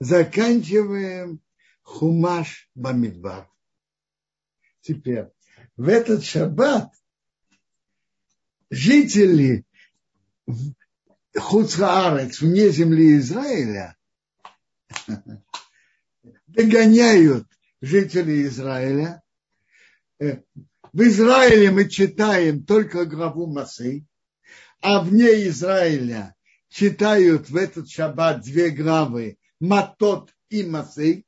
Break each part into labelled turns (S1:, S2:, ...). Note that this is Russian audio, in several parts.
S1: заканчиваем Хумаш Бамидбар. Теперь, в этот шаббат жители Хуцхаарец, вне земли Израиля, догоняют жителей Израиля. Э, в Израиле мы читаем только главу Масы, а вне Израиля читают в этот шаббат две главы Матот и Масы,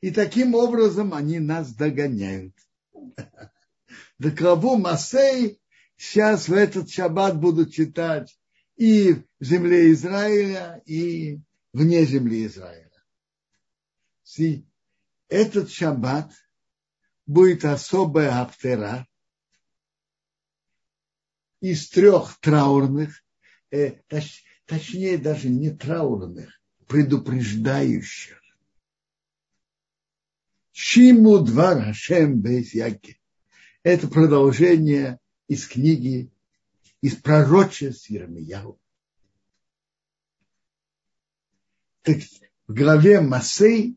S1: и таким образом они нас догоняют. До главу Масей сейчас в этот шаббат будут читать и в земле Израиля, и вне земли Израиля. Этот шаббат будет особая аптера из трех траурных, э, точ, точнее даже не траурных, предупреждающих. Шиму два Хашем без Это продолжение из книги из пророчеств Ермияу. Так в главе Масей,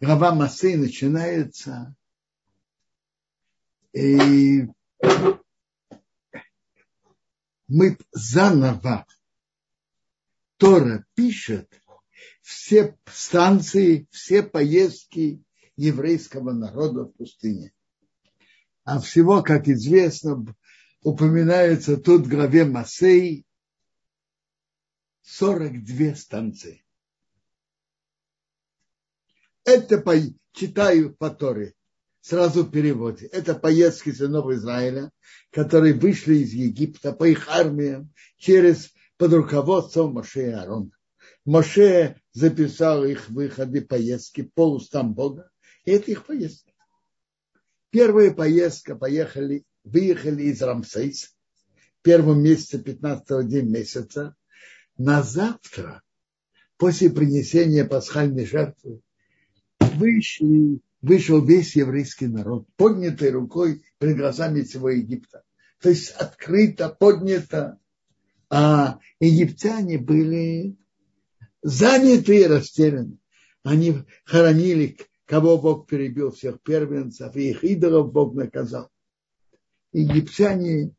S1: глава Масей начинается и мы заново Тора пишет все станции, все поездки еврейского народа в пустыне. А всего, как известно, упоминается тут в главе Масей 42 станции. Это по, читаю по Торе, сразу в переводе. Это поездки сынов Израиля, которые вышли из Египта по их армиям через под руководством Моше и Аарона. Моше записал их выходы поездки по устам Бога, и это их поездки. Первая поездка поехали выехали из Рамсейса в первом месяце 15 день месяца. На завтра, после принесения пасхальной жертвы, вышли, вышел весь еврейский народ, поднятой рукой перед глазами всего Египта. То есть открыто, поднято. А египтяне были заняты и растеряны. Они хоронили, кого Бог перебил, всех первенцев, и их идолов Бог наказал египтяне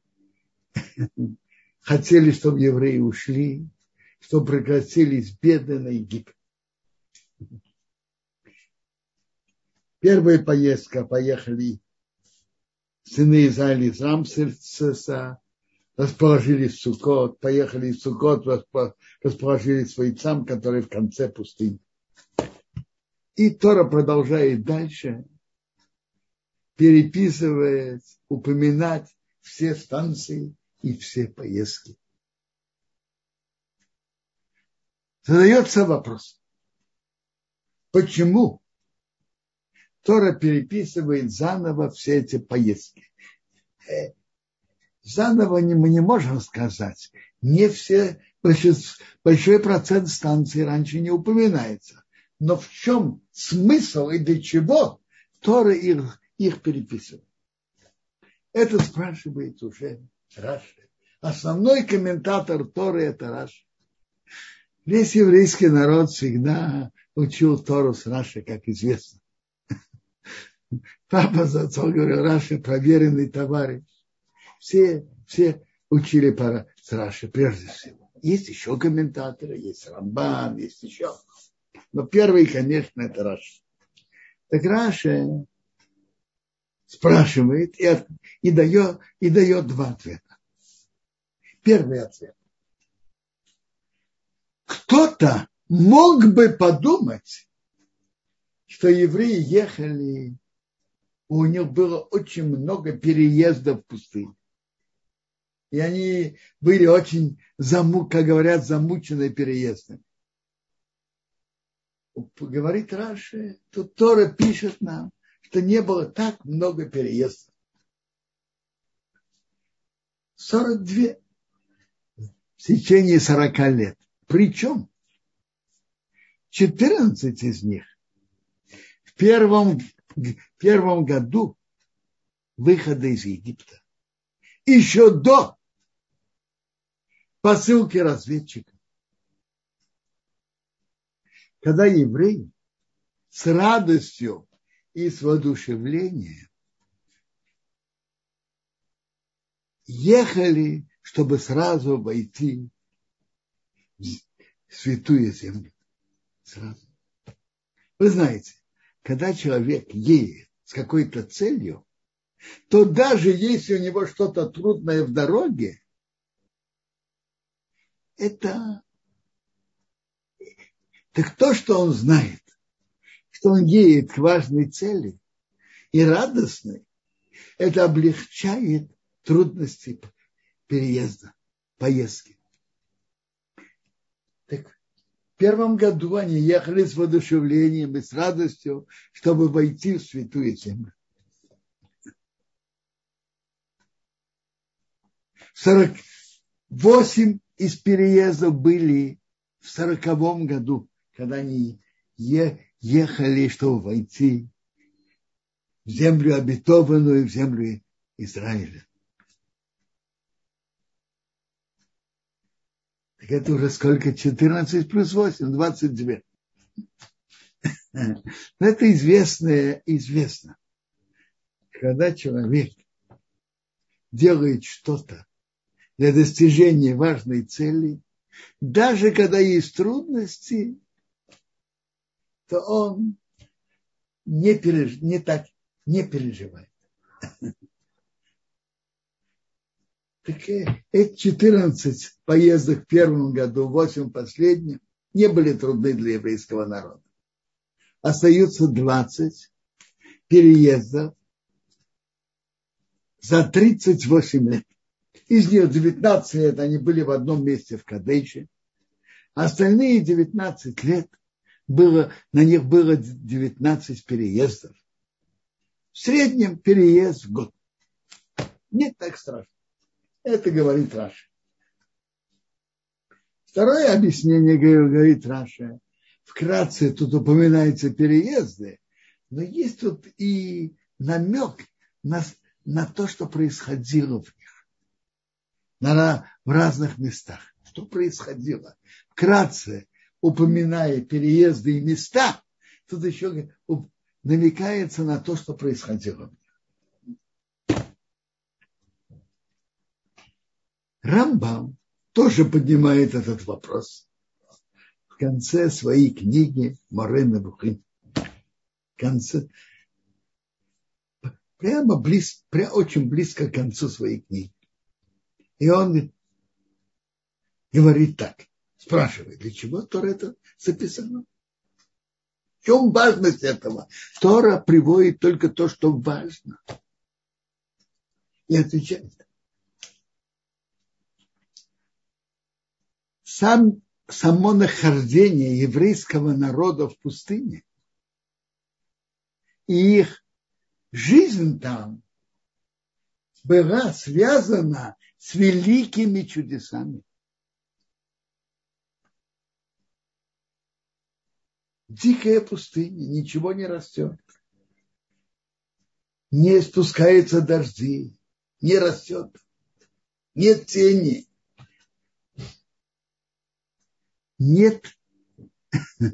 S1: хотели, чтобы евреи ушли, чтобы прекратились беды на Египет. Первая поездка поехали сыны Израиля из Рамсельса, расположились в Сукот, поехали в Сукот, расположились в Войцам, который в конце пустыни. И Тора продолжает дальше переписывать, упоминать все станции и все поездки. Задается вопрос, почему Тора переписывает заново все эти поездки? Заново мы не можем сказать. Не все, большой процент станций раньше не упоминается. Но в чем смысл и для чего Тора их их переписывать. Это спрашивает уже Раши. Основной комментатор Торы – это Раши. Весь еврейский народ всегда учил Тору с Раши, как известно. Папа за отцом говорил, Раши проверенный товарищ. Все, все учили по, с Раши прежде всего. Есть еще комментаторы, есть Рамбан, есть еще. Но первый, конечно, это Раши. Так Раши спрашивает и, от, и, дает, и дает два ответа. Первый ответ. Кто-то мог бы подумать, что евреи ехали, у них было очень много переездов в пустыню. И они были очень, заму, как говорят, замучены переездами. Говорит Раши, тут Тора пишет нам, что не было так много переездов. 42 в течение 40 лет. Причем 14 из них в первом, в первом году выхода из Египта. Еще до посылки разведчиков. когда евреи с радостью и с воодушевлением ехали, чтобы сразу войти в святую землю. Сразу. Вы знаете, когда человек едет с какой-то целью, то даже если у него что-то трудное в дороге, это так то, что он знает, что он едет к важной цели и радостный, это облегчает трудности переезда, поездки. Так в первом году они ехали с воодушевлением и с радостью, чтобы войти в святую землю. 48 из переездов были в сороковом году, когда они ехали, чтобы войти в землю обетованную, в землю Израиля. Так это уже сколько? 14 плюс 8, 22. Но это известно, известно. Когда человек делает что-то для достижения важной цели, даже когда есть трудности, то он не, переж... не так не переживает. Так эти 14 поездок в первом году, 8 последних, не были трудны для еврейского народа. Остаются 20 переездов за 38 лет. Из них 19 лет они были в одном месте в Кадейше. Остальные 19 лет было, на них было 19 переездов. В среднем переезд в год. Не так страшно. Это говорит Раша. Второе объяснение говорит Раша. Вкратце тут упоминаются переезды, но есть тут и намек на, на то, что происходило в них, на, в разных местах. Что происходило? Вкратце, упоминая переезды и места, тут еще намекается на то, что происходило. Рамбам тоже поднимает этот вопрос в конце своей книги Морена Бухин. В конце, прямо близ, прямо очень близко к концу своей книги. И он говорит так, спрашивает, для чего Тора это записано? В чем важность этого? Тора приводит только то, что важно. И отвечает, сам, само нахождение еврейского народа в пустыне и их жизнь там была связана с великими чудесами. Дикая пустыня, ничего не растет. Не спускаются дожди, не растет, нет тени нет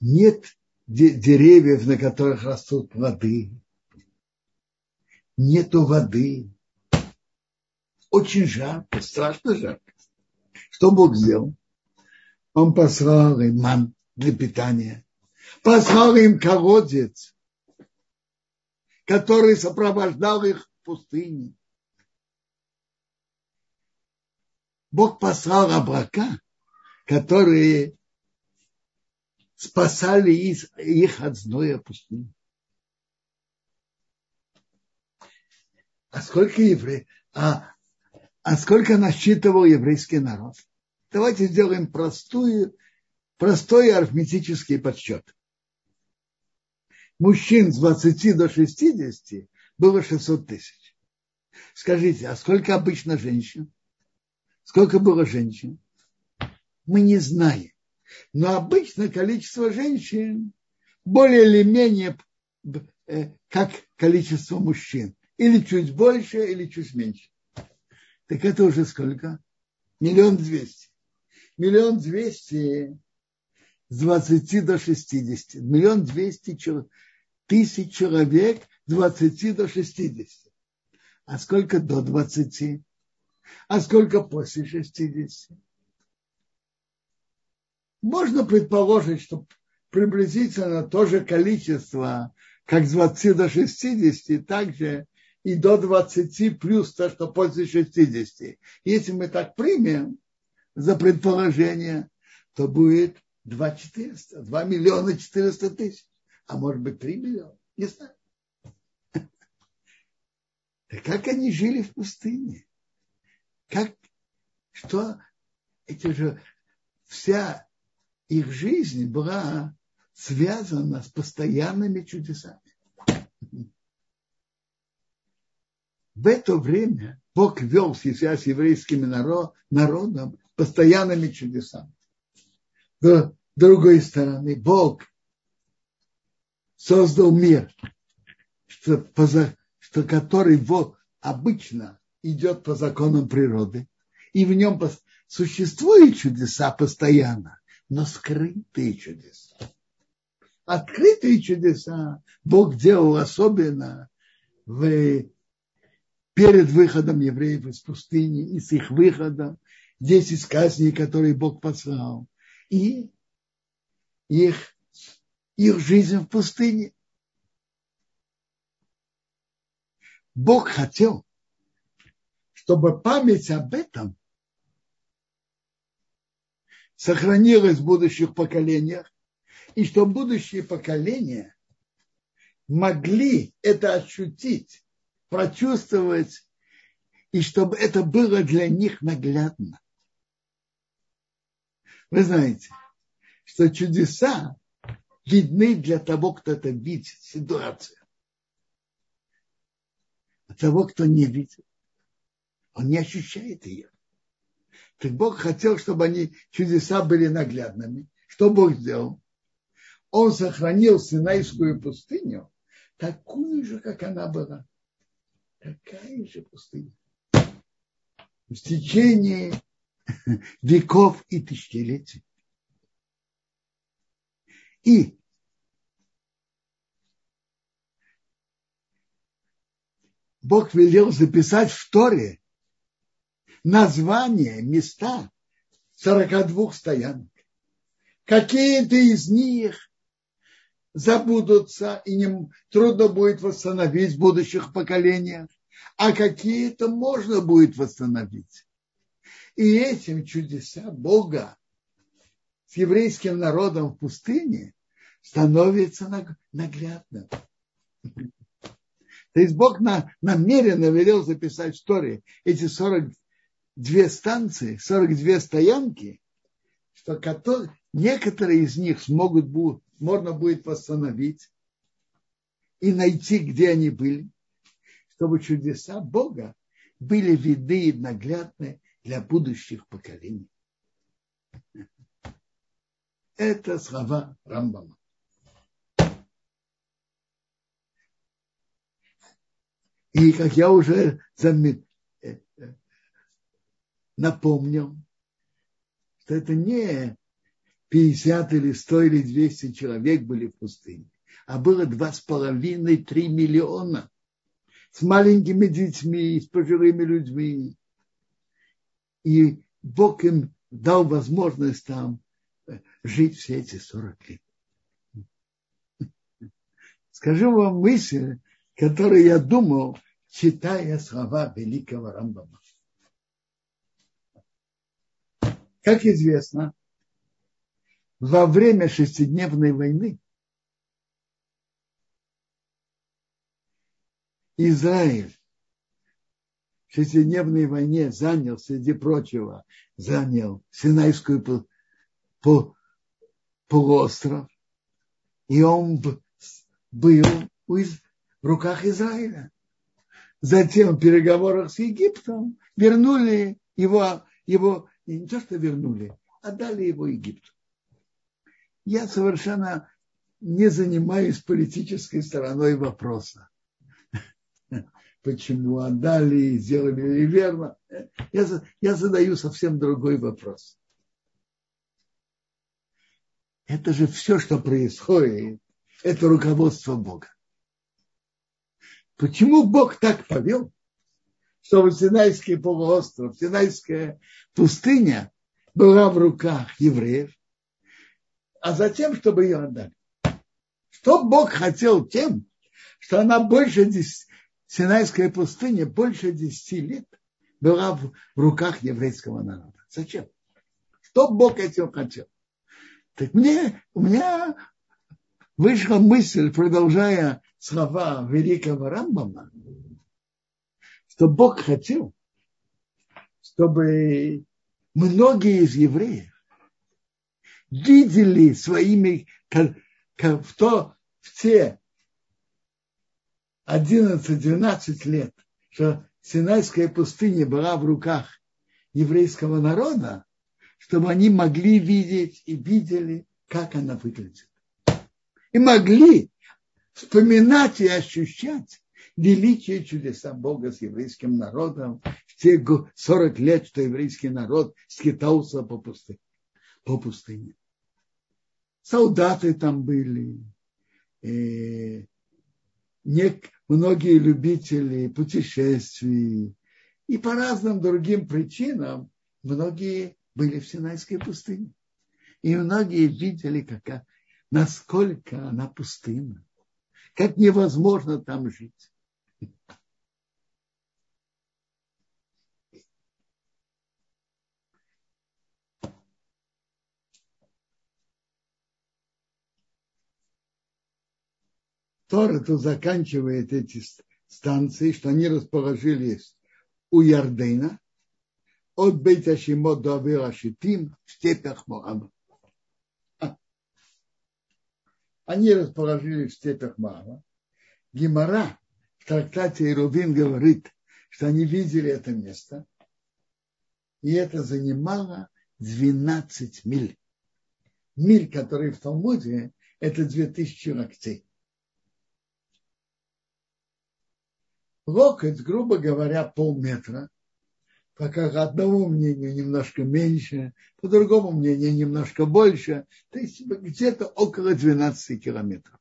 S1: нет деревьев, на которых растут плоды. Нету воды. Очень жарко, страшно жарко. Что Бог сделал? Он послал им ман для питания. Послал им колодец, который сопровождал их в пустыне. Бог послал облака, которые спасали их от зноя пустыни. А сколько евреев? А, а сколько насчитывал еврейский народ? Давайте сделаем простую, простой арифметический подсчет. Мужчин с 20 до 60 было 600 тысяч. Скажите, а сколько обычно женщин? Сколько было женщин? Мы не знаем. Но обычно количество женщин более или менее э, как количество мужчин. Или чуть больше, или чуть меньше. Так это уже сколько? Миллион двести. Миллион двести с 20 до 60. Миллион двести тысяч человек с 20 до 60. А сколько до 20? А сколько после 60? Можно предположить, что приблизительно то же количество, как с 20 до 60, также и до 20 плюс то, что после 60. Если мы так примем за предположение, то будет 2 400, 2 миллиона 400 тысяч, а может быть 3 миллиона, не знаю. Так как они жили в пустыне? Как, что эти же, вся их жизнь была связана с постоянными чудесами. В это время Бог вел себя с еврейским народом постоянными чудесами. С другой стороны, Бог создал мир, что, что который вот обычно идет по законам природы, и в нем существуют чудеса постоянно, но скрытые чудеса. Открытые чудеса Бог делал особенно в перед выходом евреев из пустыни и с их выходом, десять казней, которые Бог послал, и их, их жизнь в пустыне. Бог хотел, чтобы память об этом сохранилась в будущих поколениях, и что будущие поколения могли это ощутить прочувствовать, и чтобы это было для них наглядно. Вы знаете, что чудеса видны для того, кто это видит, ситуацию. А того, кто не видит, он не ощущает ее. Так Бог хотел, чтобы они, чудеса были наглядными. Что Бог сделал? Он сохранил Синайскую пустыню такую же, как она была такая же пустыня. В течение веков и тысячелетий. И Бог велел записать в Торе названия, места 42 стоянок. Какие-то из них забудутся и не, трудно будет восстановить в будущих поколениях, а какие-то можно будет восстановить. И этим чудеса Бога с еврейским народом в пустыне становится наглядным. То есть Бог намеренно велел записать в истории эти 42 станции, 42 стоянки, что некоторые из них смогут можно будет восстановить и найти, где они были, чтобы чудеса Бога были видны и наглядны для будущих поколений. Это слова Рамбама. И как я уже замет... Напомнил, что это не 50 или 100 или 200 человек были в пустыне, а было два с половиной, три миллиона с маленькими детьми, с пожилыми людьми. И Бог им дал возможность там э, жить все эти 40 лет. Скажу вам мысль, которую я думал, читая слова великого Рамбама. Как известно, во время шестидневной войны Израиль в шестидневной войне занял, среди прочего, занял Синайскую по, полуостров, и он был в руках Израиля. Затем в переговорах с Египтом вернули его, его не то что вернули, отдали его Египту я совершенно не занимаюсь политической стороной вопроса. почему отдали, сделали ли верно. Я, я задаю совсем другой вопрос. Это же все, что происходит, это руководство Бога. Почему Бог так повел, чтобы Синайский полуостров, Синайская пустыня была в руках евреев, а затем, чтобы ее отдали? Что Бог хотел тем, что она больше, Синайская пустыня больше десяти лет была в руках еврейского народа. Зачем? Что Бог этим хотел? Так мне, у меня вышла мысль, продолжая слова великого Рамбама, что Бог хотел, чтобы многие из евреев видели своими, в, то, в те 11-12 лет, что Синайская пустыня была в руках еврейского народа, чтобы они могли видеть и видели, как она выглядит. И могли вспоминать и ощущать величие чудеса Бога с еврейским народом в те 40 лет, что еврейский народ скитался по пустыне. По пустыне. Солдаты там были, э, не, многие любители путешествий и по разным другим причинам многие были в Синайской пустыне. И многие видели, как, насколько она пустынна, как невозможно там жить. Тора тут заканчивает эти станции, что они расположились у Ярдена, от Бейта Шимот до Авера Шитим в степях Моаба. Они расположились в степях Моаба. Гимара в трактате Ирувин говорит, что они видели это место, и это занимало 12 миль. Миль, который в Талмуде, это 2000 локтей. Локоть, грубо говоря, полметра, по как одному мнению немножко меньше, по другому мнению немножко больше, то есть где-то около 12 километров.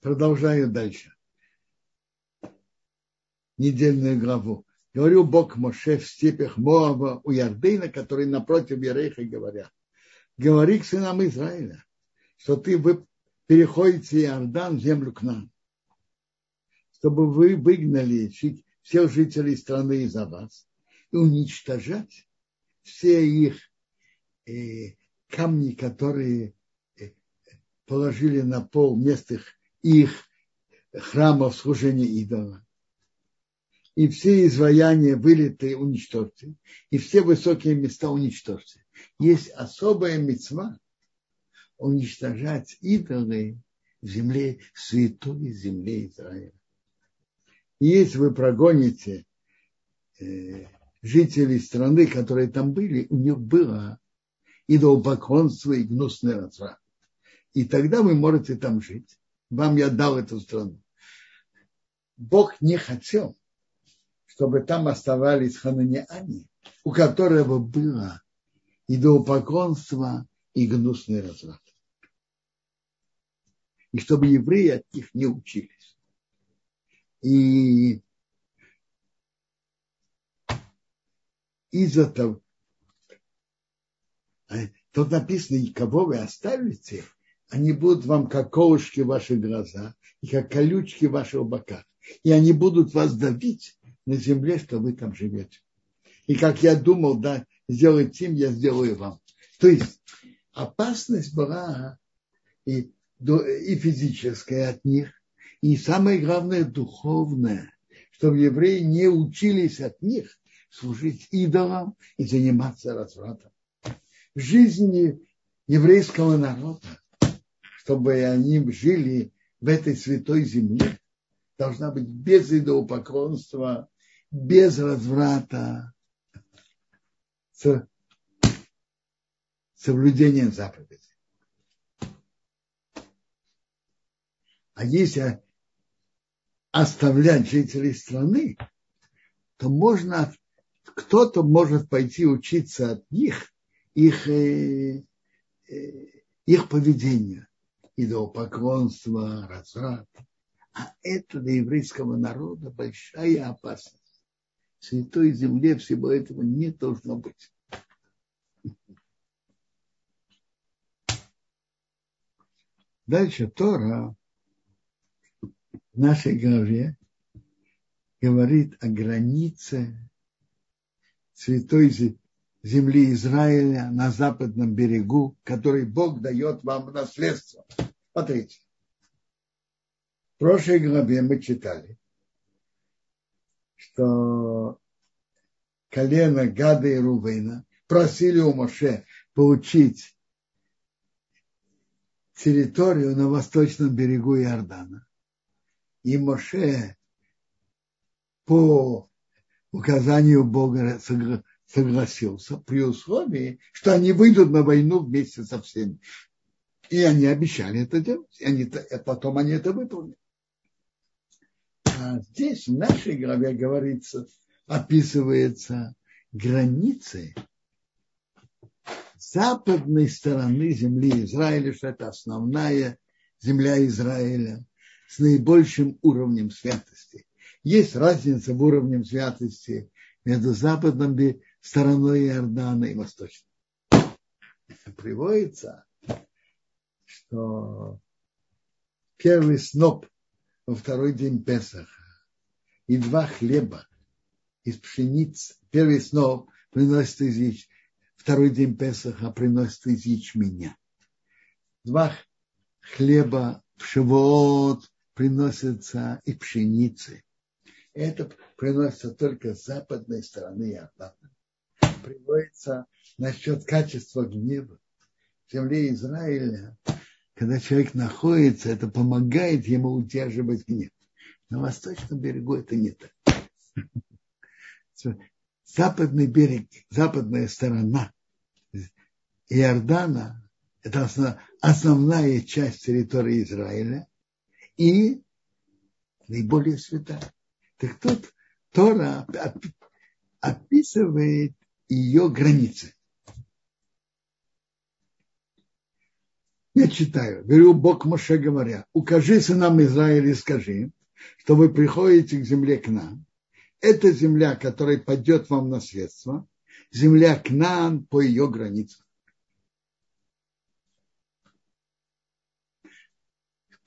S1: Продолжаю дальше. Недельную главу. Говорю Бог Моше в степях Моаба у Ярдына, который напротив Ерейха, говорят, говори к сынам Израиля, что ты вы переходите Иордан, землю к нам чтобы вы выгнали всех жителей страны из-за вас и уничтожать все их э, камни, которые э, положили на пол мест их, их храмов служения идола. И все изваяния вылитые уничтожьте, и все высокие места уничтожьте. Есть особая мецва уничтожать идолы в земле, святой земле Израиля если вы прогоните э, жителей страны, которые там были, у них было идолопоклонство и гнусный разврат. И тогда вы можете там жить. Вам я дал эту страну. Бог не хотел, чтобы там оставались хананиане, у которого было идолопоклонство и гнусный разврат. И чтобы евреи от них не учились. И из-за того, э, тут написано, и кого вы оставите, они будут вам как колышки ваши глаза и как колючки в ваших боках. И они будут вас давить на земле, что вы там живете. И как я думал, да, сделать им, я сделаю вам. То есть опасность была и, и физическая от них, и самое главное, духовное, чтобы евреи не учились от них служить идолам и заниматься развратом. В жизни еврейского народа, чтобы они жили в этой святой земле, должна быть без идолопоклонства, без разврата, с соблюдением заповедей. А если оставлять жителей страны, то можно, кто-то может пойти учиться от них, их, э, э, их поведению, идолопоклонство, разврат. А это для еврейского народа большая опасность. В святой земле всего этого не должно быть. Дальше Тора нашей главе говорит о границе святой земли Израиля на западном берегу, который Бог дает вам в наследство. Смотрите. В прошлой главе мы читали, что колено Гада и Рувейна просили у Моше получить территорию на восточном берегу Иордана. И Моше по указанию Бога согласился при условии, что они выйдут на войну вместе со всеми. И они обещали это делать. И они, потом они это выполнили. А здесь в нашей главе говорится, описывается границы западной стороны земли Израиля, что это основная земля Израиля с наибольшим уровнем святости. Есть разница в уровне святости между западной стороной Иордана и восточной. Приводится, что первый сноп во второй день Песаха и два хлеба из пшеницы, первый сноп приносит из яичницы, второй день Песаха приносит из ячменя. Два хлеба в Шивот приносятся и пшеницы. Это приносится только с западной стороны Иордана. Приводится насчет качества гнева в земле Израиля. Когда человек находится, это помогает ему удерживать гнев. На восточном берегу это не так. Западный берег, западная сторона Иордана – это основная часть территории Израиля и наиболее святая. Так тут Тора описывает ее границы. Я читаю, говорю Бог Моше говоря, укажи сынам Израиля и скажи, что вы приходите к земле к нам. Это земля, которая пойдет вам наследство, земля к нам по ее границам.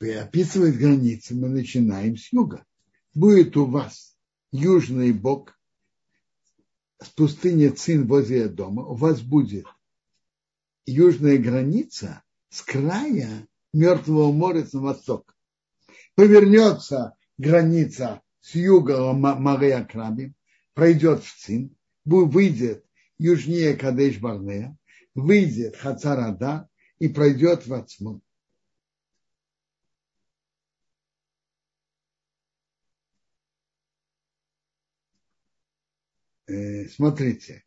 S1: Описывает границы, мы начинаем с юга. Будет у вас южный бок с пустыни Цин возле дома, у вас будет южная граница с края Мертвого моря на восток. Повернется граница с юга Мария Краби, пройдет в Цин, выйдет южнее Кадеш Барнея, выйдет Хацарада и пройдет в Ацмун. Смотрите,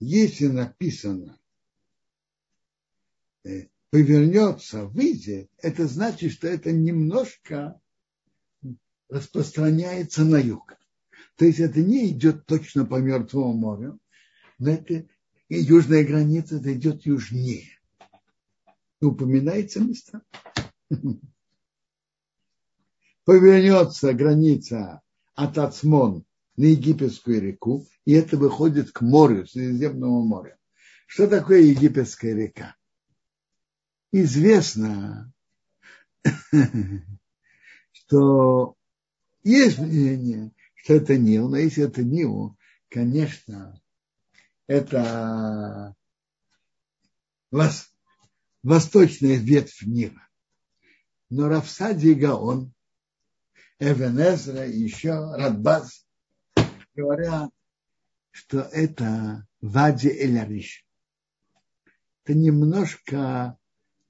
S1: если написано э, повернется, выйдет, это значит, что это немножко распространяется на юг. То есть это не идет точно по Мертвому морю, но это и южная граница это идет южнее. Упоминается место. Повернется граница от Ацмон на египетскую реку, и это выходит к морю, Средиземному морю. Что такое египетская река? Известно, что есть мнение, что это Нил, но если это Нил, конечно, это восточная ветвь Нила. Но Рафсади Гаон Эвенезра еще Радбаз говорят, что это Вади Эляриш. Это немножко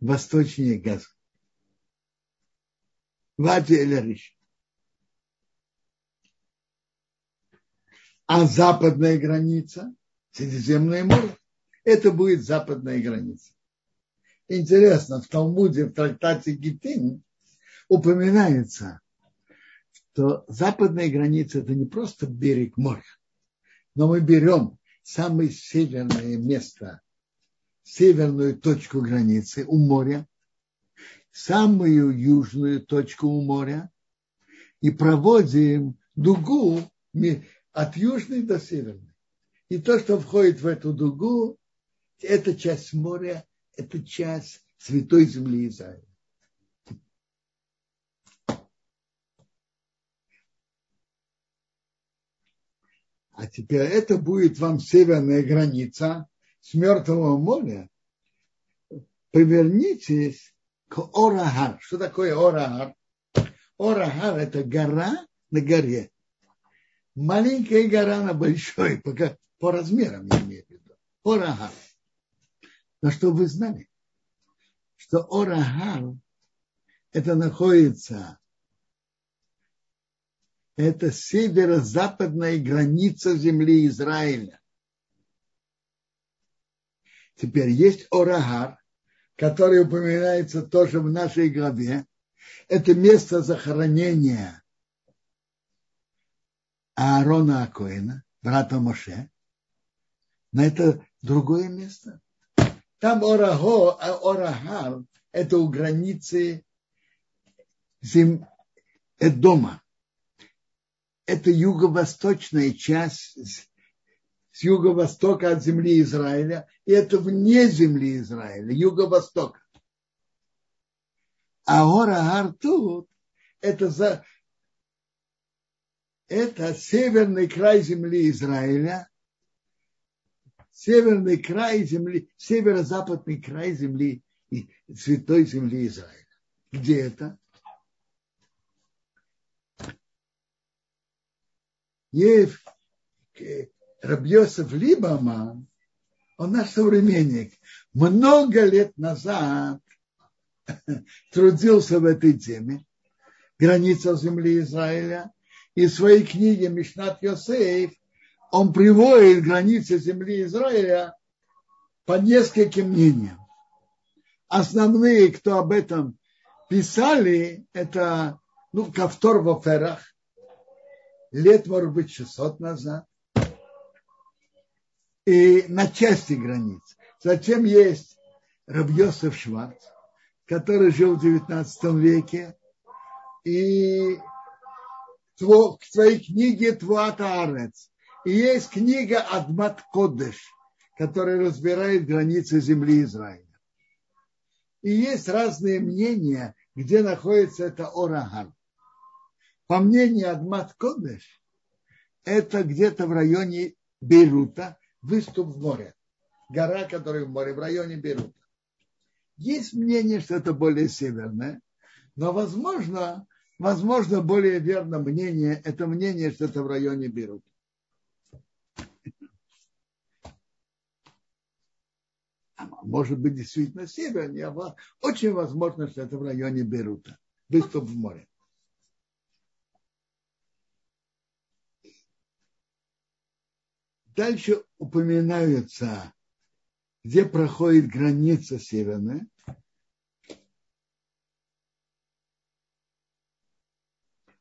S1: восточнее Газа. Вади Эляриш. А западная граница, Средиземное море, это будет западная граница. интересно, в Талмуде, в трактате Гитин упоминается, что западная граница – это не просто берег моря, но мы берем самое северное место, северную точку границы у моря, самую южную точку у моря и проводим дугу от южной до северной. И то, что входит в эту дугу, это часть моря, это часть святой земли Израиля. А теперь это будет вам северная граница с Мертвого моря. Повернитесь к Орахар. Что такое Орахар? Орахар – это гора на горе. Маленькая гора на большой, пока по размерам я имею в виду. Орахар. Но что вы знали, что Орахар это находится, это северо-западная граница земли Израиля. Теперь есть Орахар, который упоминается тоже в нашей главе. Это место захоронения Аарона Акоина, брата Моше. Но это другое место. Там Орахо, Орахар, это у границы зем... дома. Это юго-восточная часть с юго-востока от земли Израиля, и это вне земли Израиля, юго-востока. А гора тут это, за, это северный край земли Израиля, северный край земли, северо-западный край земли святой земли Израиля. Где это? Есть Рабьосов Либаман, он наш современник, много лет назад трудился в этой теме, граница земли Израиля, и в своей книге Мишнат Йосеев он приводит границы земли Израиля по нескольким мнениям. Основные, кто об этом писали, это ну, Кавтор в Оферах, лет, может быть, 600 назад, и на части границ. Затем есть Рабьосов Шварц, который жил в 19 веке, и в своей книге Твуата Арец. И есть книга Адмат Кодеш, которая разбирает границы земли Израиля. И есть разные мнения, где находится это Ораган. По мнению Адмат Кодеш, это где-то в районе Бейрута, выступ в море. Гора, которая в море, в районе Бейрута. Есть мнение, что это более северное, но возможно, возможно более верно мнение, это мнение, что это в районе Бейрута. А может быть, действительно севернее. Очень возможно, что это в районе Бейрута. Выступ в море. Дальше упоминаются, где проходит граница северная.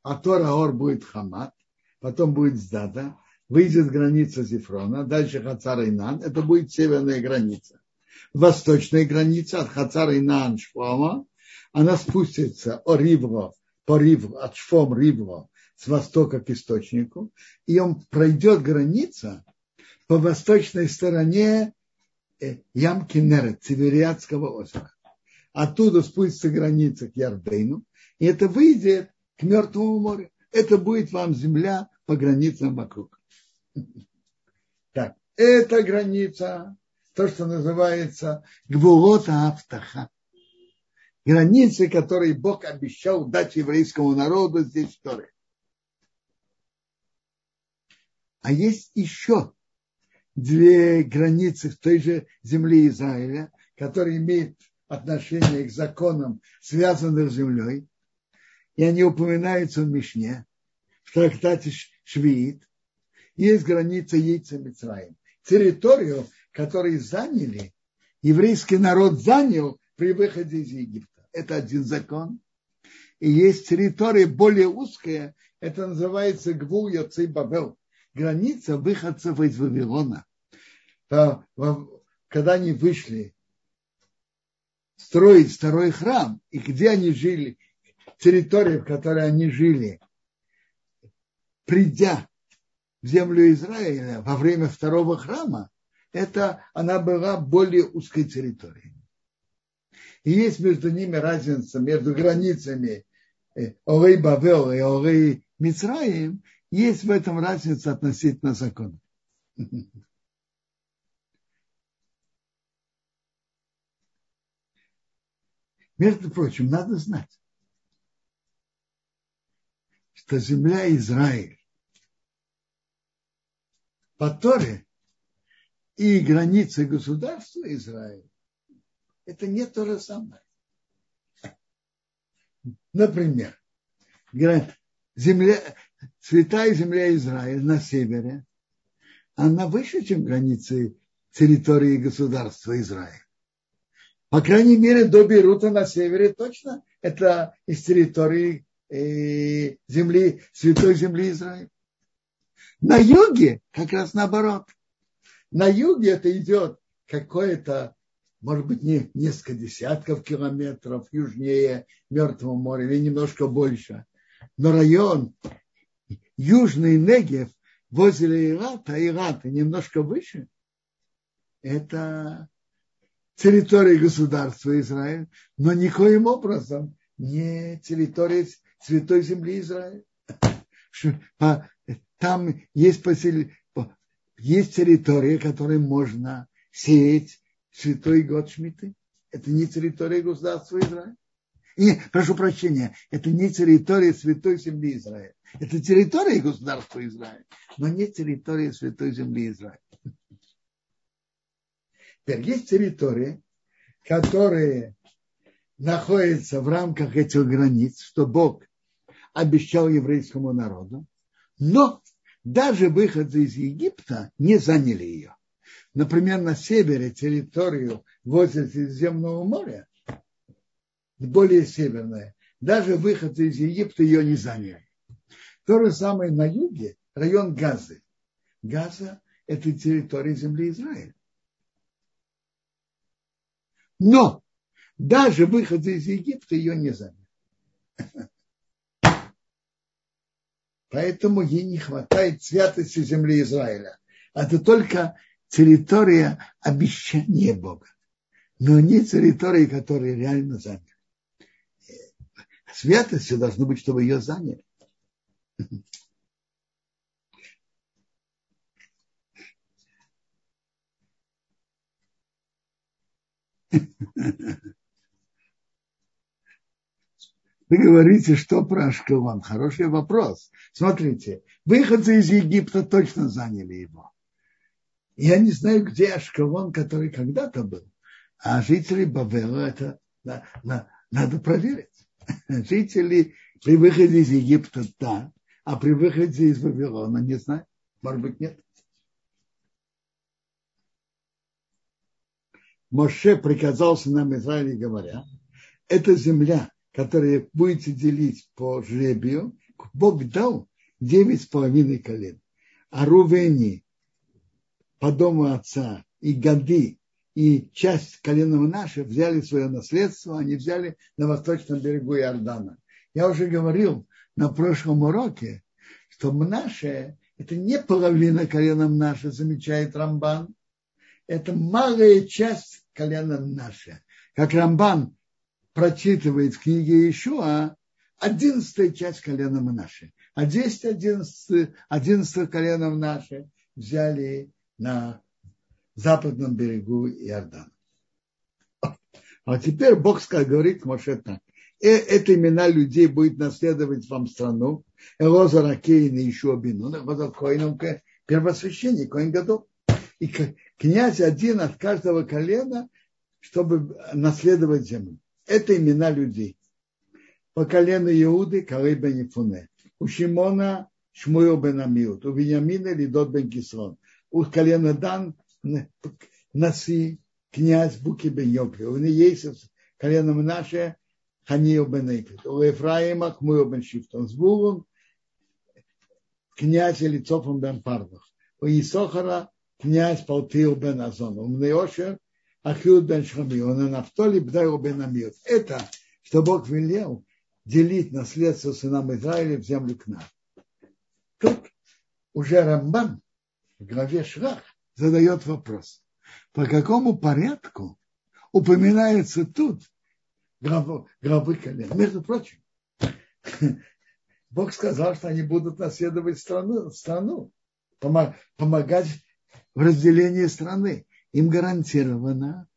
S1: А Тораор будет Хамат, потом будет Здада, выйдет граница Зефрона, дальше Хацар Инан, это будет северная граница. Восточная граница от Хацар Инан Шфома, она спустится о Ривло, по Ривло, от Шфом Ривло, с востока к источнику, и он пройдет граница по восточной стороне э, ямки Нерет, Севериадского озера. Оттуда спустится граница к Ярдейну, и это выйдет к Мертвому морю. Это будет вам земля по границам вокруг. Так, это граница, то, что называется Гвулота Автаха. Границы, которые Бог обещал дать еврейскому народу здесь в Торе. А есть еще две границы в той же земле Израиля, которые имеют отношение к законам, связанным с землей, и они упоминаются в Мишне, в трактате Швиит, есть граница яйца Мицраим. Территорию, которую заняли, еврейский народ занял при выходе из Египта. Это один закон. И есть территория более узкая, это называется Гвул Йоцей Бабел, граница выходцев из Вавилона. Когда они вышли строить второй храм, и где они жили, территория, в которой они жили, придя в землю Израиля во время второго храма, это она была более узкой территорией. И есть между ними разница, между границами э, Орей Бавел и Орей Мицраим, есть в этом разница относительно закона. Между прочим, надо знать, что земля Израиль по Торе и границы государства Израиля это не то же самое. Например, земля, святая земля Израиля на севере, она выше, чем границы территории государства Израиля. По крайней мере, до Бейрута на севере точно это из территории э, земли, святой земли Израиля. На юге как раз наоборот. На юге это идет какое-то, может быть, не несколько десятков километров южнее Мертвого моря или немножко больше. Но район Южный Негев возле Ирата, Ирата немножко выше, это территория государства Израиль, но никоим образом не территория Святой Земли Израиля. Там есть, посел... есть территория, которой можно сеять святой год Шмиты. Это не территория государства Израиля. Не, прошу прощения, это не территория святой земли Израиля. Это территория государства Израиля, но не территория святой земли Израиля. Теперь есть территории, которые находятся в рамках этих границ, что Бог обещал еврейскому народу, но даже выходцы из Египта не заняли ее. Например, на севере территорию возле Средиземного моря, более северная, даже выходцы из Египта ее не заняли. То же самое на юге, район Газы. Газа – это территория земли Израиля. Но даже выходы из Египта ее не заняли. Поэтому ей не хватает святости земли Израиля. Это только территория обещания Бога, но не территории, которые реально заняли. Святостью должно быть, чтобы ее заняли. Вы говорите, что про Ашкелон? Хороший вопрос. Смотрите, выходцы из Египта точно заняли его. Я не знаю, где Ашкелон, который когда-то был. А жители Бавела, это на, на, надо проверить. Жители при выходе из Египта, да, а при выходе из Вавилона, не знаю, может быть, нет. Моше приказал нам Израиле, говоря, эта земля, которую будете делить по жребию, Бог дал девять с половиной колен. А Рувени по дому отца и Гади и часть коленов наших взяли свое наследство, они взяли на восточном берегу Иордана. Я уже говорил на прошлом уроке, что наше это не половина коленом наше, замечает Рамбан, это малая часть колена наше. Как Рамбан прочитывает в книге Ишуа, одиннадцатая часть колена наши. А десять одиннадцатых коленов наши взяли на западном берегу Иордана. А теперь Бог сказал, говорит Моше так. Э, это имена людей будет наследовать вам страну. Элоза Ракейн и еще Бинун. Элоза Коином первосвященник, Коин Гадол. И князь один от каждого колена, чтобы наследовать землю. Это имена людей. По колену Иуды Калей бен Ефуне. У Шимона Шмуил бен Амиут. У Вениамина Лидот бен Кисрон. У колена Дан Наси князь Буки бен Йокли. У Неесов колено Мнаше Ханио бен Эйпет. У Ефраима Хмуо бен Шифтон. С Булом князь Лицофом бен Пардов. У Исохара князь Палтил бен Азон. У Мнеошер Ахиуд бен Шхами. У Нафтоли Бдайо бен Амир. Это, что Бог велел делить наследство сынам Израиля в землю к нам. Тут уже Рамбан в главе Шрах задает вопрос, по какому порядку упоминается тут гробы, гробы колен. Между прочим, Бог сказал, что они будут наследовать страну, страну помогать в разделении страны. Им гарантировано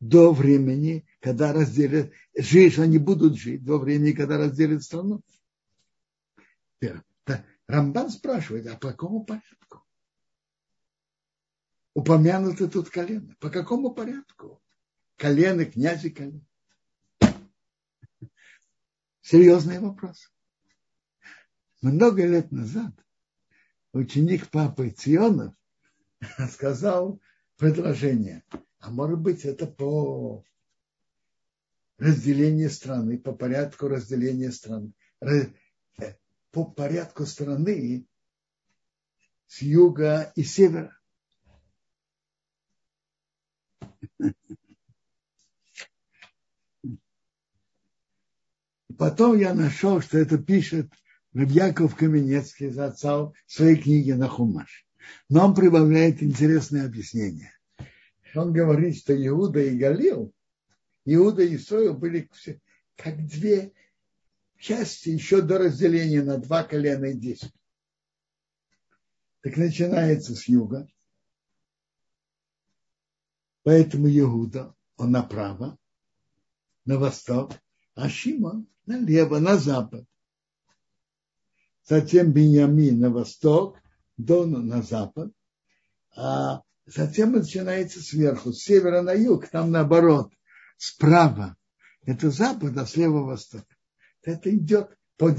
S1: до времени, когда разделят, жить, они будут жить до времени, когда разделят страну. Рамбан спрашивает, а по какому порядку? Упомянуты тут колено. По какому порядку? Колено, князи колено. Серьезный вопрос. Много лет назад ученик папы Ционов сказал предложение. А может быть, это по разделению страны, по порядку разделения страны, э, по порядку страны с юга и севера. Потом я нашел, что это пишет Рыбьяков Каменецкий за отца своей книге на Хумаш. Но он прибавляет интересное объяснение. Он говорит, что Иуда и Галил, Иуда и Исоил были как две части еще до разделения на два колена и десять. Так начинается с юга. Поэтому Иуда, он направо, на восток, а Шимон налево, на запад. Затем Беньямин на восток, Дон на запад, а затем начинается сверху, с севера на юг, там наоборот, справа. Это запад, а слева восток. Это идет по,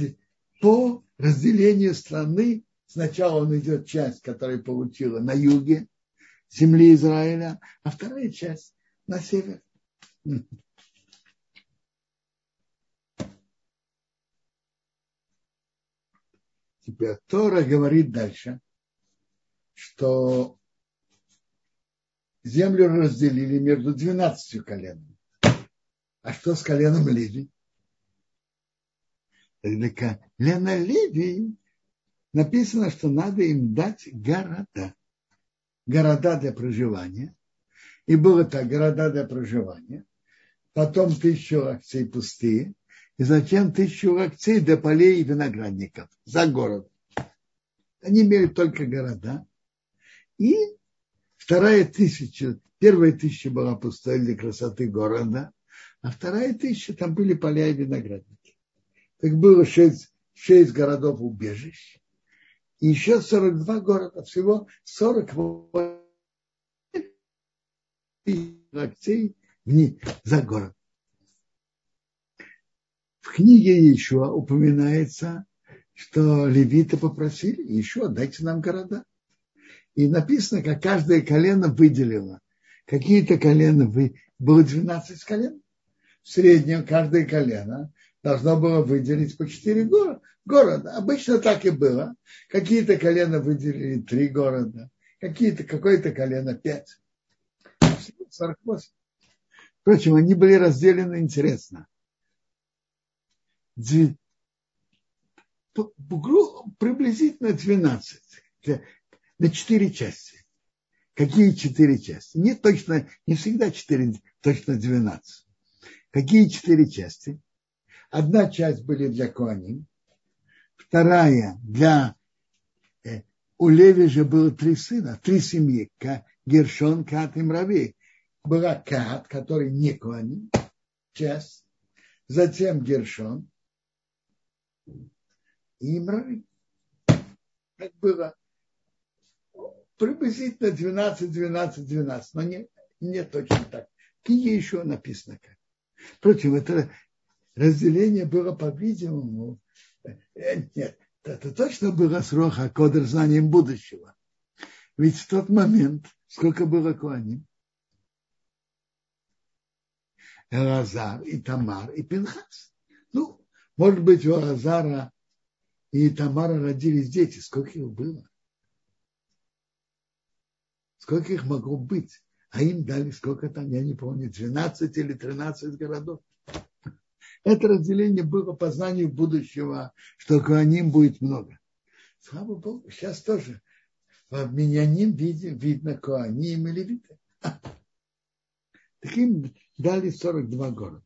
S1: по разделению страны. Сначала он идет часть, которая получила на юге земли Израиля, а вторая часть на север. Теперь Тора говорит дальше, что землю разделили между двенадцатью коленами. А что с коленом Леви? Для колена Леви написано, что надо им дать города. Города для проживания. И было так, города для проживания. Потом тысячу акций пустые и затем тысячу акций до полей и виноградников за город. Они имели только города. И вторая тысяча, первая тысяча была пустой для красоты города, а вторая тысяча там были поля и виноградники. Так было шесть, шесть городов убежищ, и еще 42 города, всего 40 акций за город. В книге еще упоминается, что левиты попросили, еще дайте нам города. И написано, как каждое колено выделило. Какие-то колена вы... было 12 колен. В среднем каждое колено должно было выделить по 4 города. города. Обычно так и было. Какие-то колена выделили 3 города, какие-то, какое-то колено 5. 48. Впрочем, они были разделены интересно приблизительно 12 на 4 части. Какие 4 части? Не точно, не всегда 4, точно 12. Какие 4 части? Одна часть были для Коаним, вторая для... Э, у Леви же было три сына, три семьи, Гершон, Кат и Мрави. Была Кат, который не Коаним, часть, затем Гершон, и Имрави. Так было приблизительно 12, 12, 12, но не, не точно так. В книге еще написано как. Впрочем, это разделение было, по-видимому, э, нет, это точно было срок Акодер знанием будущего. Ведь в тот момент, сколько было Куаним? Элазар и Тамар и Пинхас. Ну, может быть, у Элазара и Тамара родились дети. Сколько их было? Сколько их могло быть? А им дали сколько там, я не помню, 12 или 13 городов. Это разделение было по знанию будущего, что Коаним будет много. Слава Богу, сейчас тоже в Миняним видим, видно Коаним или Виты. Таким дали 42 города.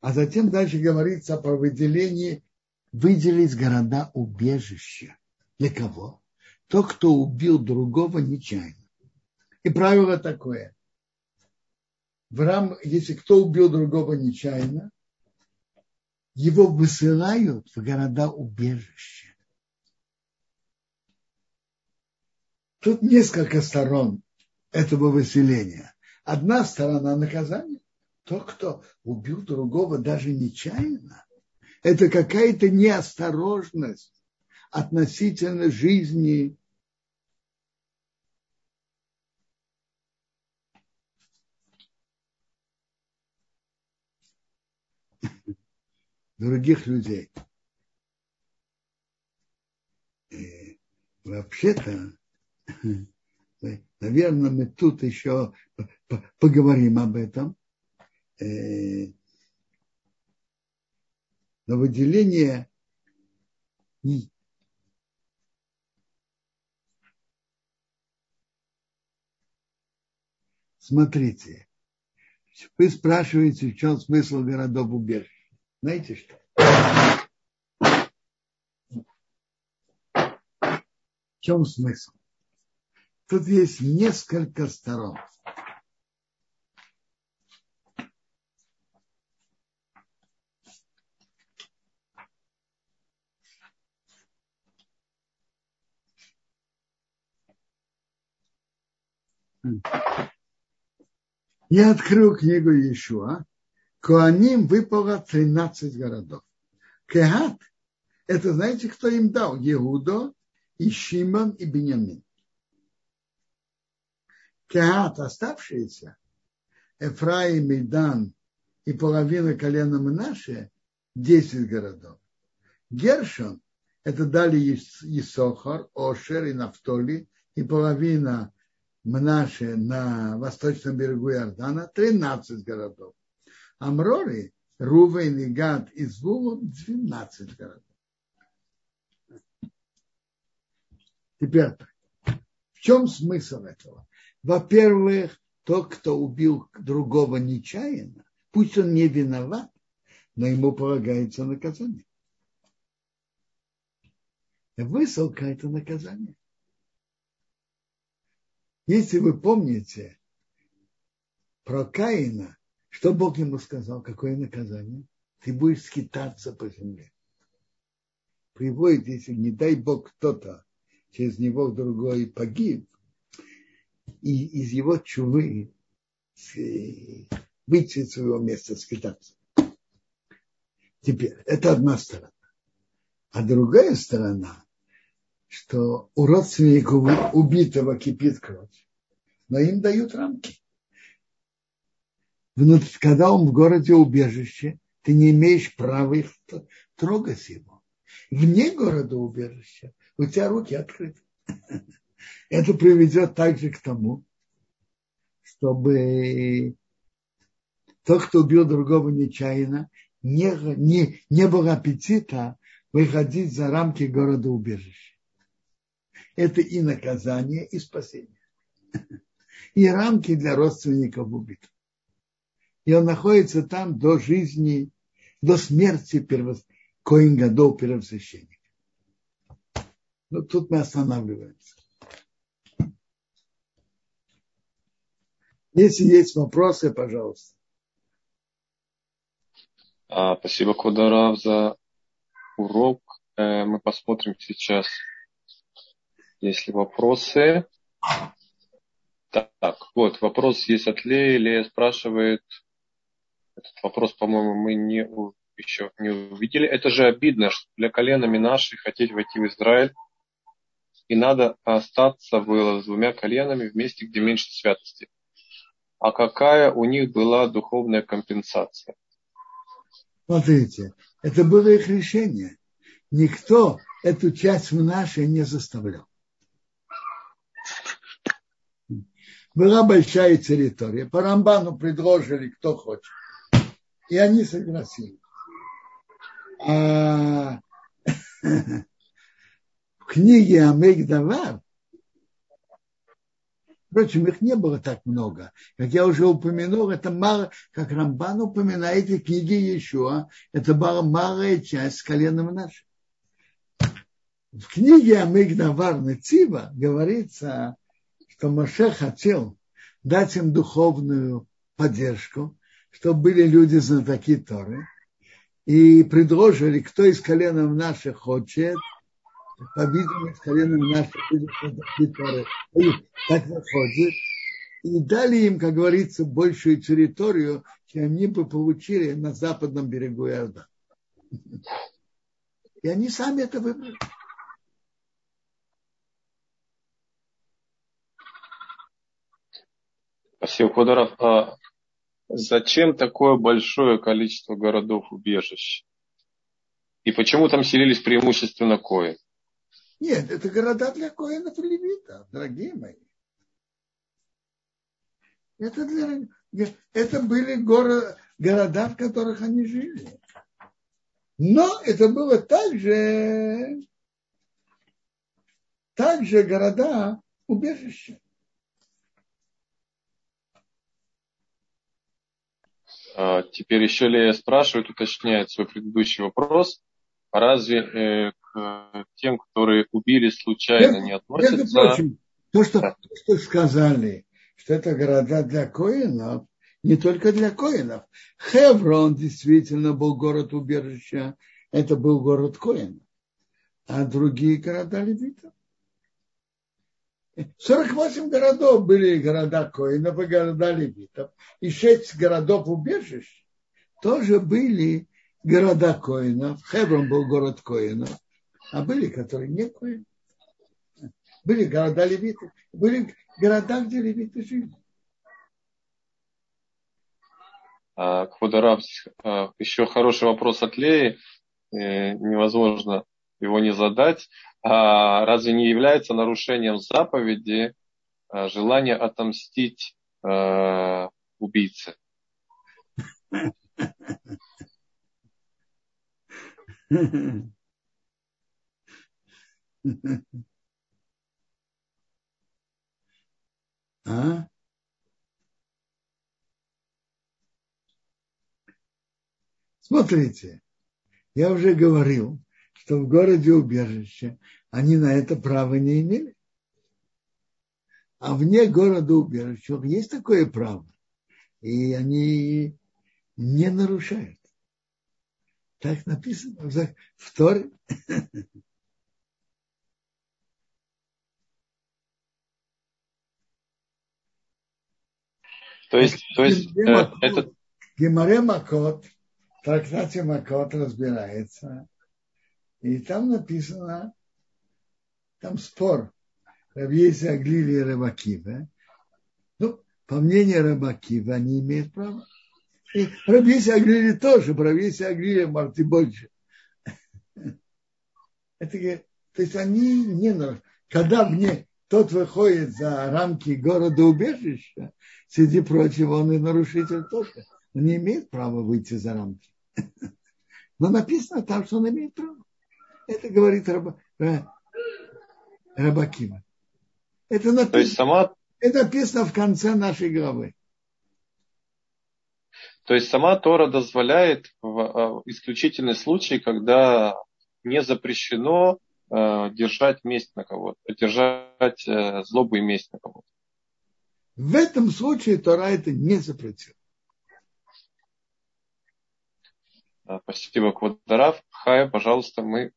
S1: А затем дальше говорится про выделение, выделить города убежища. Для кого? Тот, кто убил другого нечаянно. И правило такое. В рам, если кто убил другого нечаянно, его высылают в города убежища. Тут несколько сторон этого выселения. Одна сторона наказания. Тот, кто убил другого даже нечаянно, это какая-то неосторожность относительно жизни других людей. И вообще-то, наверное, мы тут еще поговорим об этом. Э, но выделение Смотрите, вы спрашиваете, в чем смысл городов убежищ. Знаете что? В чем смысл? Тут есть несколько сторон. Я открыл книгу Иешуа, Коаним выпало 13 городов. Кехат, это знаете, кто им дал? Иуда, и Шимон, и Бенямин. Кехат, оставшиеся, Эфраим, и Дан, и половина колена Мнаше, 10 городов. Гершон, это дали Исохар, Ошер и Нафтоли, и половина Мнаше на восточном берегу Иордана, 13 городов. Амрори, Рувен и Гад и Звулун 12 городов. Теперь. В чем смысл этого? Во-первых, тот, кто убил другого нечаянно, пусть он не виноват, но ему полагается наказание. Высылка – это наказание. Если вы помните про Каина, что Бог ему сказал? Какое наказание? Ты будешь скитаться по земле. Приводит, если не дай Бог кто-то через него другой погиб, и из его чувы выйти из своего места, скитаться. Теперь, это одна сторона. А другая сторона, что у родственников убитого кипит кровь, но им дают рамки когда он в городе убежище, ты не имеешь права их трогать его. Вне города убежища у тебя руки открыты. Это приведет также к тому, чтобы тот, кто убил другого нечаянно, не, не, не было аппетита выходить за рамки города убежища. Это и наказание, и спасение. И рамки для родственников убитых и он находится там до жизни, до смерти первос... Коин Гадол первосвященника. Ну, тут мы останавливаемся. Если есть вопросы, пожалуйста.
S2: А, спасибо, Кударав, за урок. Э, мы посмотрим сейчас, есть ли вопросы. Так, вот, вопрос есть от Леи. Лея спрашивает, этот вопрос, по-моему, мы не, еще не увидели. Это же обидно, что для колена Минаши хотеть войти в Израиль, и надо остаться было с двумя коленами в месте, где меньше святости. а какая у них была духовная компенсация?
S1: Смотрите, это было их решение. Никто эту часть в нашей не заставлял. Была большая территория. По Рамбану предложили, кто хочет. И они согласились. А в книге Амейгдавар Впрочем, их не было так много. Как я уже упомянул, это мало, как Рамбан упоминает в книге еще, это была малая часть с коленом нашим. В книге Амигдавар Цива говорится, что Моше хотел дать им духовную поддержку, чтобы были люди знатоки Торы, и предложили, кто из коленов наших хочет – по-видимому, с коленом наших Торы. Так выходит. И дали им, как говорится, большую территорию, чем они бы получили на западном берегу Иордана. И они сами это выбрали.
S2: Спасибо, Квадоров. А зачем такое большое количество городов-убежищ? И почему там селились преимущественно кои?
S1: Нет, это города для коинов и левитов, дорогие мои. Это, для, это были город, города, в которых они жили. Но это было также, также города убежища.
S2: Теперь еще Лея спрашивает, уточняет свой предыдущий вопрос. Разве э, к тем, которые убили случайно, не относятся? Между прочим,
S1: то, что, да. что сказали, что это города для коинов, не только для коинов. Хеврон действительно был город убежища, это был город коинов. А другие города левитов. 48 городов были города коинов и города левитов. И 6 городов убежищ тоже были города коинов. Хеврон был город коинов. А были, которые не коины. Были города левитов. Были города, где левиты жили.
S2: А, Квадараб, а, еще хороший вопрос от Леи. Э, невозможно его не задать. А разве не является нарушением заповеди а, желание отомстить убийце?
S1: А? Смотрите, я уже говорил, что в городе убежище они на это право не имели. А вне города убежища есть такое право. И они не нарушают. Так написано в Торе.
S2: То есть, то есть э, это...
S1: Гемаре Макот, трактате Макот разбирается, и там написано, там спор, Рабьеси Аглили и Рабакива. Ну, по мнению Рабакива, они имеют право. И Рабьеси Аглили тоже, Рабьеси Аглили Марти больше. Это, то есть они не когда мне тот выходит за рамки города убежища, среди прочего, он и нарушитель тоже. Он не имеет права выйти за рамки. Но написано там, что он имеет право. Это говорит Раба, Рабакима. Это написано, То есть сама... это написано в конце нашей главы.
S2: То есть сама Тора дозволяет в а, исключительный случай, когда не запрещено э, держать месть на кого-то, держать э, злобу и месть на кого-то.
S1: В этом случае Тора это не запретила.
S2: Спасибо, Квадарав. Хая, пожалуйста, мы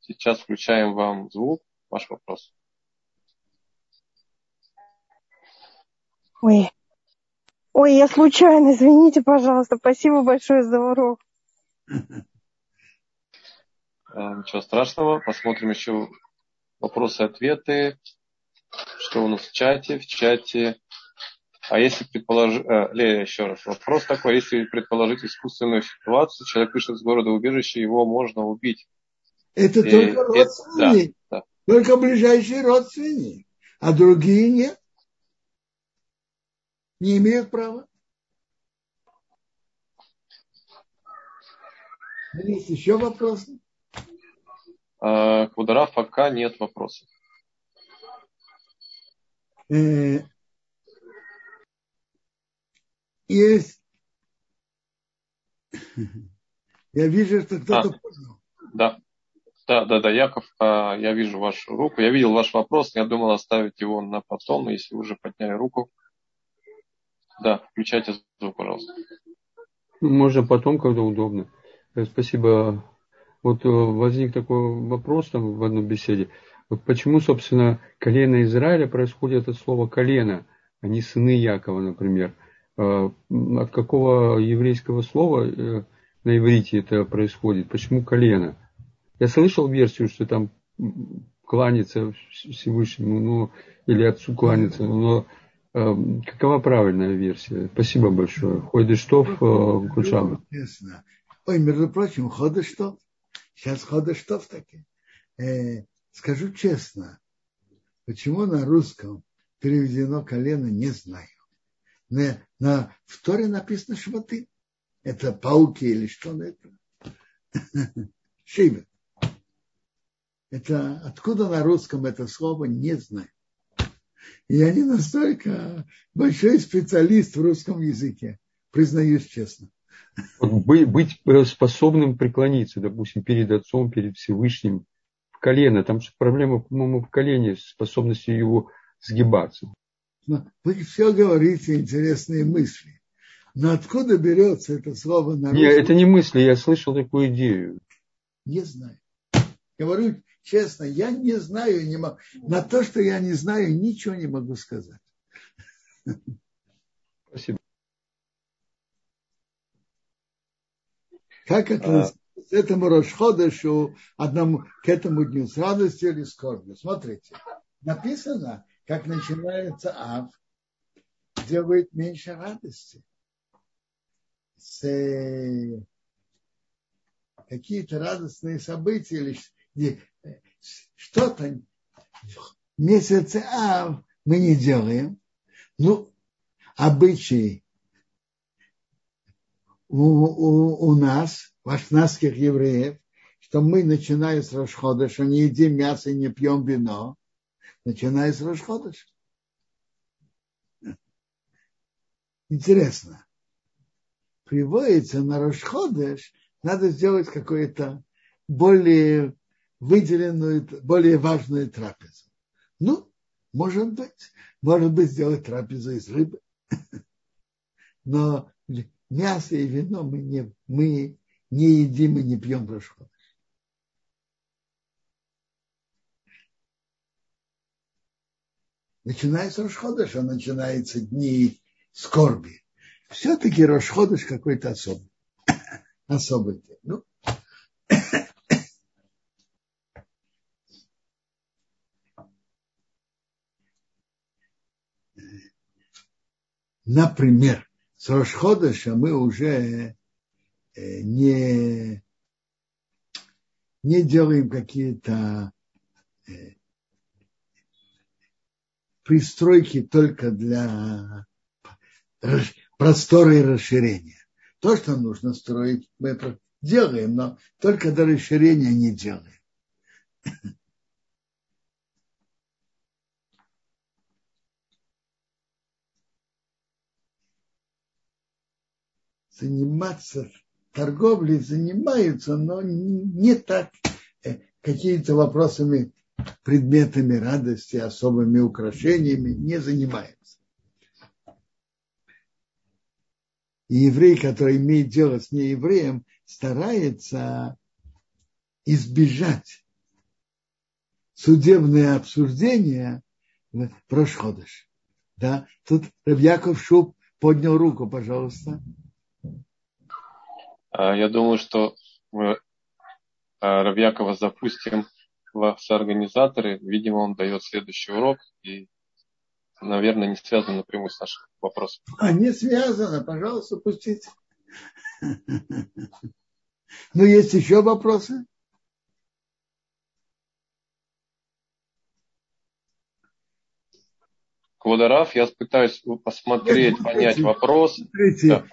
S2: сейчас включаем вам звук. Ваш вопрос.
S3: Ой. Ой, я случайно, извините, пожалуйста. Спасибо большое за урок.
S2: Э, ничего страшного. Посмотрим еще вопросы-ответы. Что у нас в чате? В чате А если предположить, э, Лея, еще раз, вопрос такой, если предположить искусственную ситуацию, человек вышел из города убежища, его можно убить.
S1: Это и, только родственники, да, да. только ближайшие родственники, а другие нет. Не имеют права. Есть еще вопросы?
S2: А, Квадра пока нет вопросов.
S1: Э, есть. Я вижу, что кто-то а, понял.
S2: Да. Да, да, да, Яков, а, я вижу вашу руку. Я видел ваш вопрос, я думал оставить его на потом, если вы уже подняли руку. Да, включайте звук, пожалуйста.
S4: Можно потом, когда удобно. Э, спасибо. Вот э, возник такой вопрос там в одной беседе. Вот почему, собственно, колено Израиля происходит от слова колено, а не сыны Якова, например. Э, от какого еврейского слова на иврите это происходит? Почему колено? Я слышал версию, что там кланяться Всевышнему, ну, или отцу кланяться, но какова правильная версия? Спасибо большое. Хойдештов, Кучаба.
S1: Ясно. Ой, между прочим, Ходыштов. Сейчас Ходыштов таки. Э, скажу честно, почему на русском переведено колено, не знаю. На, на в Торе написано шваты. Это пауки или что на это? Шивет. Это откуда на русском это слово, не знаю. Я не настолько большой специалист в русском языке, признаюсь честно
S4: быть способным преклониться, допустим, перед Отцом, перед Всевышним, в колено. Там проблема, по-моему, в колене, способностью его сгибаться.
S1: Вы все говорите интересные мысли. Но откуда берется это слово на
S4: Нет, это не мысли, я слышал такую идею.
S1: Не знаю. Говорю честно, я не знаю, не могу. На то, что я не знаю, ничего не могу сказать.
S4: Спасибо.
S1: Как это а... к этому Рошходышу, одному, к этому дню с радостью или скорбью? Смотрите, написано, как начинается Ав, где будет меньше радости. С э, какие-то радостные события или что-то месяце Ав мы не делаем. Ну, обычаи у, у, у нас, вашнадских евреев, что мы, начиная с Рошходыша, не едим мясо и не пьем вино, начиная с Рошходыша. Интересно. Приводится на Рошходыш, надо сделать какую-то более выделенную, более важную трапезу. Ну, может быть, может быть, сделать трапезу из рыбы. Но мясо и вино мы не, мы не едим и не пьем в. Начинается Рошходыш, а начинается дни скорби. Все-таки Рошходыш какой-то особый. особый день. Ну, Например, с Рошходыша мы уже э, не, не делаем какие-то э, пристройки только для простора и расширения. То, что нужно строить, мы делаем, но только до расширения не делаем. Заниматься торговлей, занимаются, но не так э, какими-то вопросами, предметами радости, особыми украшениями не занимаются. И еврей, который имеет дело с неевреем, старается избежать судебное обсуждение в Рошходыш. Да? Тут Рабьяков Шуб поднял руку, пожалуйста.
S2: А, я думаю, что мы а, Равьякова запустим в соорганизаторы. Видимо, он дает следующий урок и, наверное, не связан напрямую с нашим вопрос.
S1: А не связано, пожалуйста, пустите. Ну, есть еще вопросы?
S2: Квадараф, я пытаюсь посмотреть, понять вопрос. Смотрите,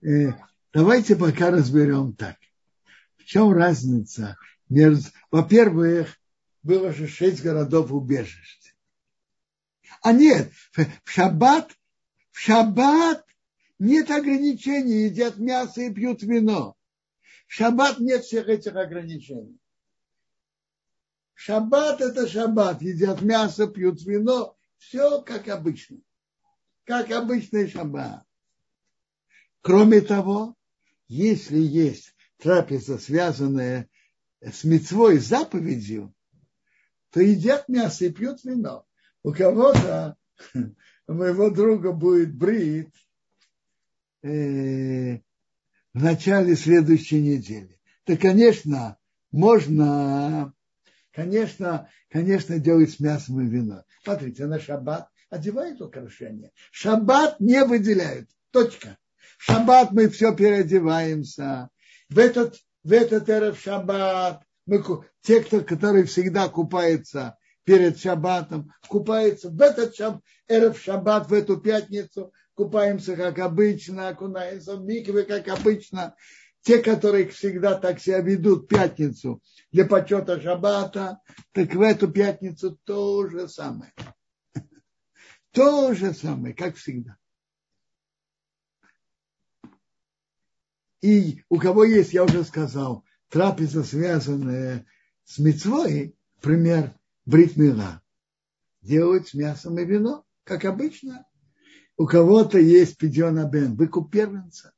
S1: да. Давайте пока разберем так. В чем разница. Во-первых, было же шесть городов убежищ. А нет, в шаббат, в шаббат нет ограничений, едят мясо и пьют вино. В шаббат нет всех этих ограничений. Шаббат это шаббат, едят мясо, пьют вино, все как обычно. Как обычный шаббат. Кроме того, если есть трапеза, связанная с мецвой, заповедью, то едят мясо и пьют вино. У кого-то, у моего друга будет брит э, в начале следующей недели. То, конечно, можно, конечно, конечно, делать с мясом и вино. Смотрите, на шаббат одевают украшения. Шаббат не выделяют. Точка. Шаббат мы все переодеваемся. В этот, в этот эров шаббат мы, те, кто, которые всегда купаются перед шаббатом, купаются в этот шаббат, эров шаббат, в эту пятницу, купаемся как обычно, окунаемся в миквы как обычно. Те, которые всегда так себя ведут пятницу для почета шаббата, так в эту пятницу то же самое. То же самое, как всегда. И у кого есть, я уже сказал, трапеза, связанная с мецвой, пример бритмила, делают с мясом и вино, как обычно. У кого-то есть пидьона бен, выкуп первенца.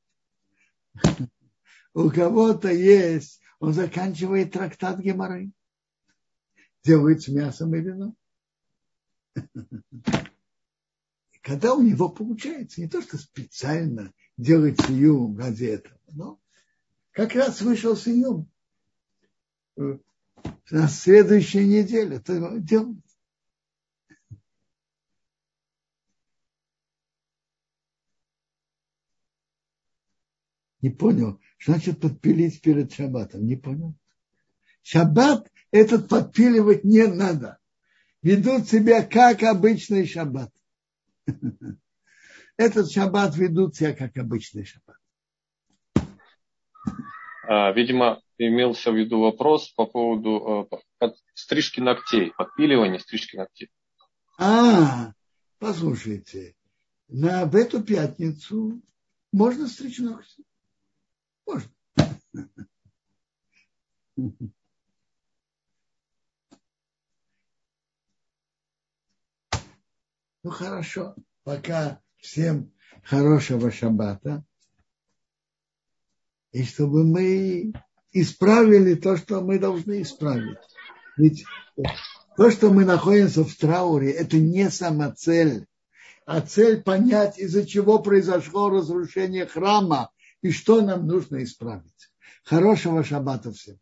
S1: У кого-то есть, он заканчивает трактат Геморы. Делает с мясом и вино. Когда у него получается, не то, что специально делать сию ради но как раз вышел сию на следующей неделе, то. Не понял. Что значит подпилить перед шаббатом? Не понял. Шаббат этот подпиливать не надо. Ведут себя как обычный шаббат. Этот шаббат ведут себя как обычный шаббат.
S2: А, видимо, имелся в виду вопрос по поводу э, стрижки ногтей, подпиливания стрижки ногтей.
S1: А, послушайте, на, в эту пятницу можно стричь ногти? Можно. Ну хорошо, пока всем хорошего шаббата и чтобы мы исправили то, что мы должны исправить. Ведь то, что мы находимся в трауре, это не сама цель, а цель понять, из-за чего произошло разрушение храма и что нам нужно исправить. Хорошего шаббата всем.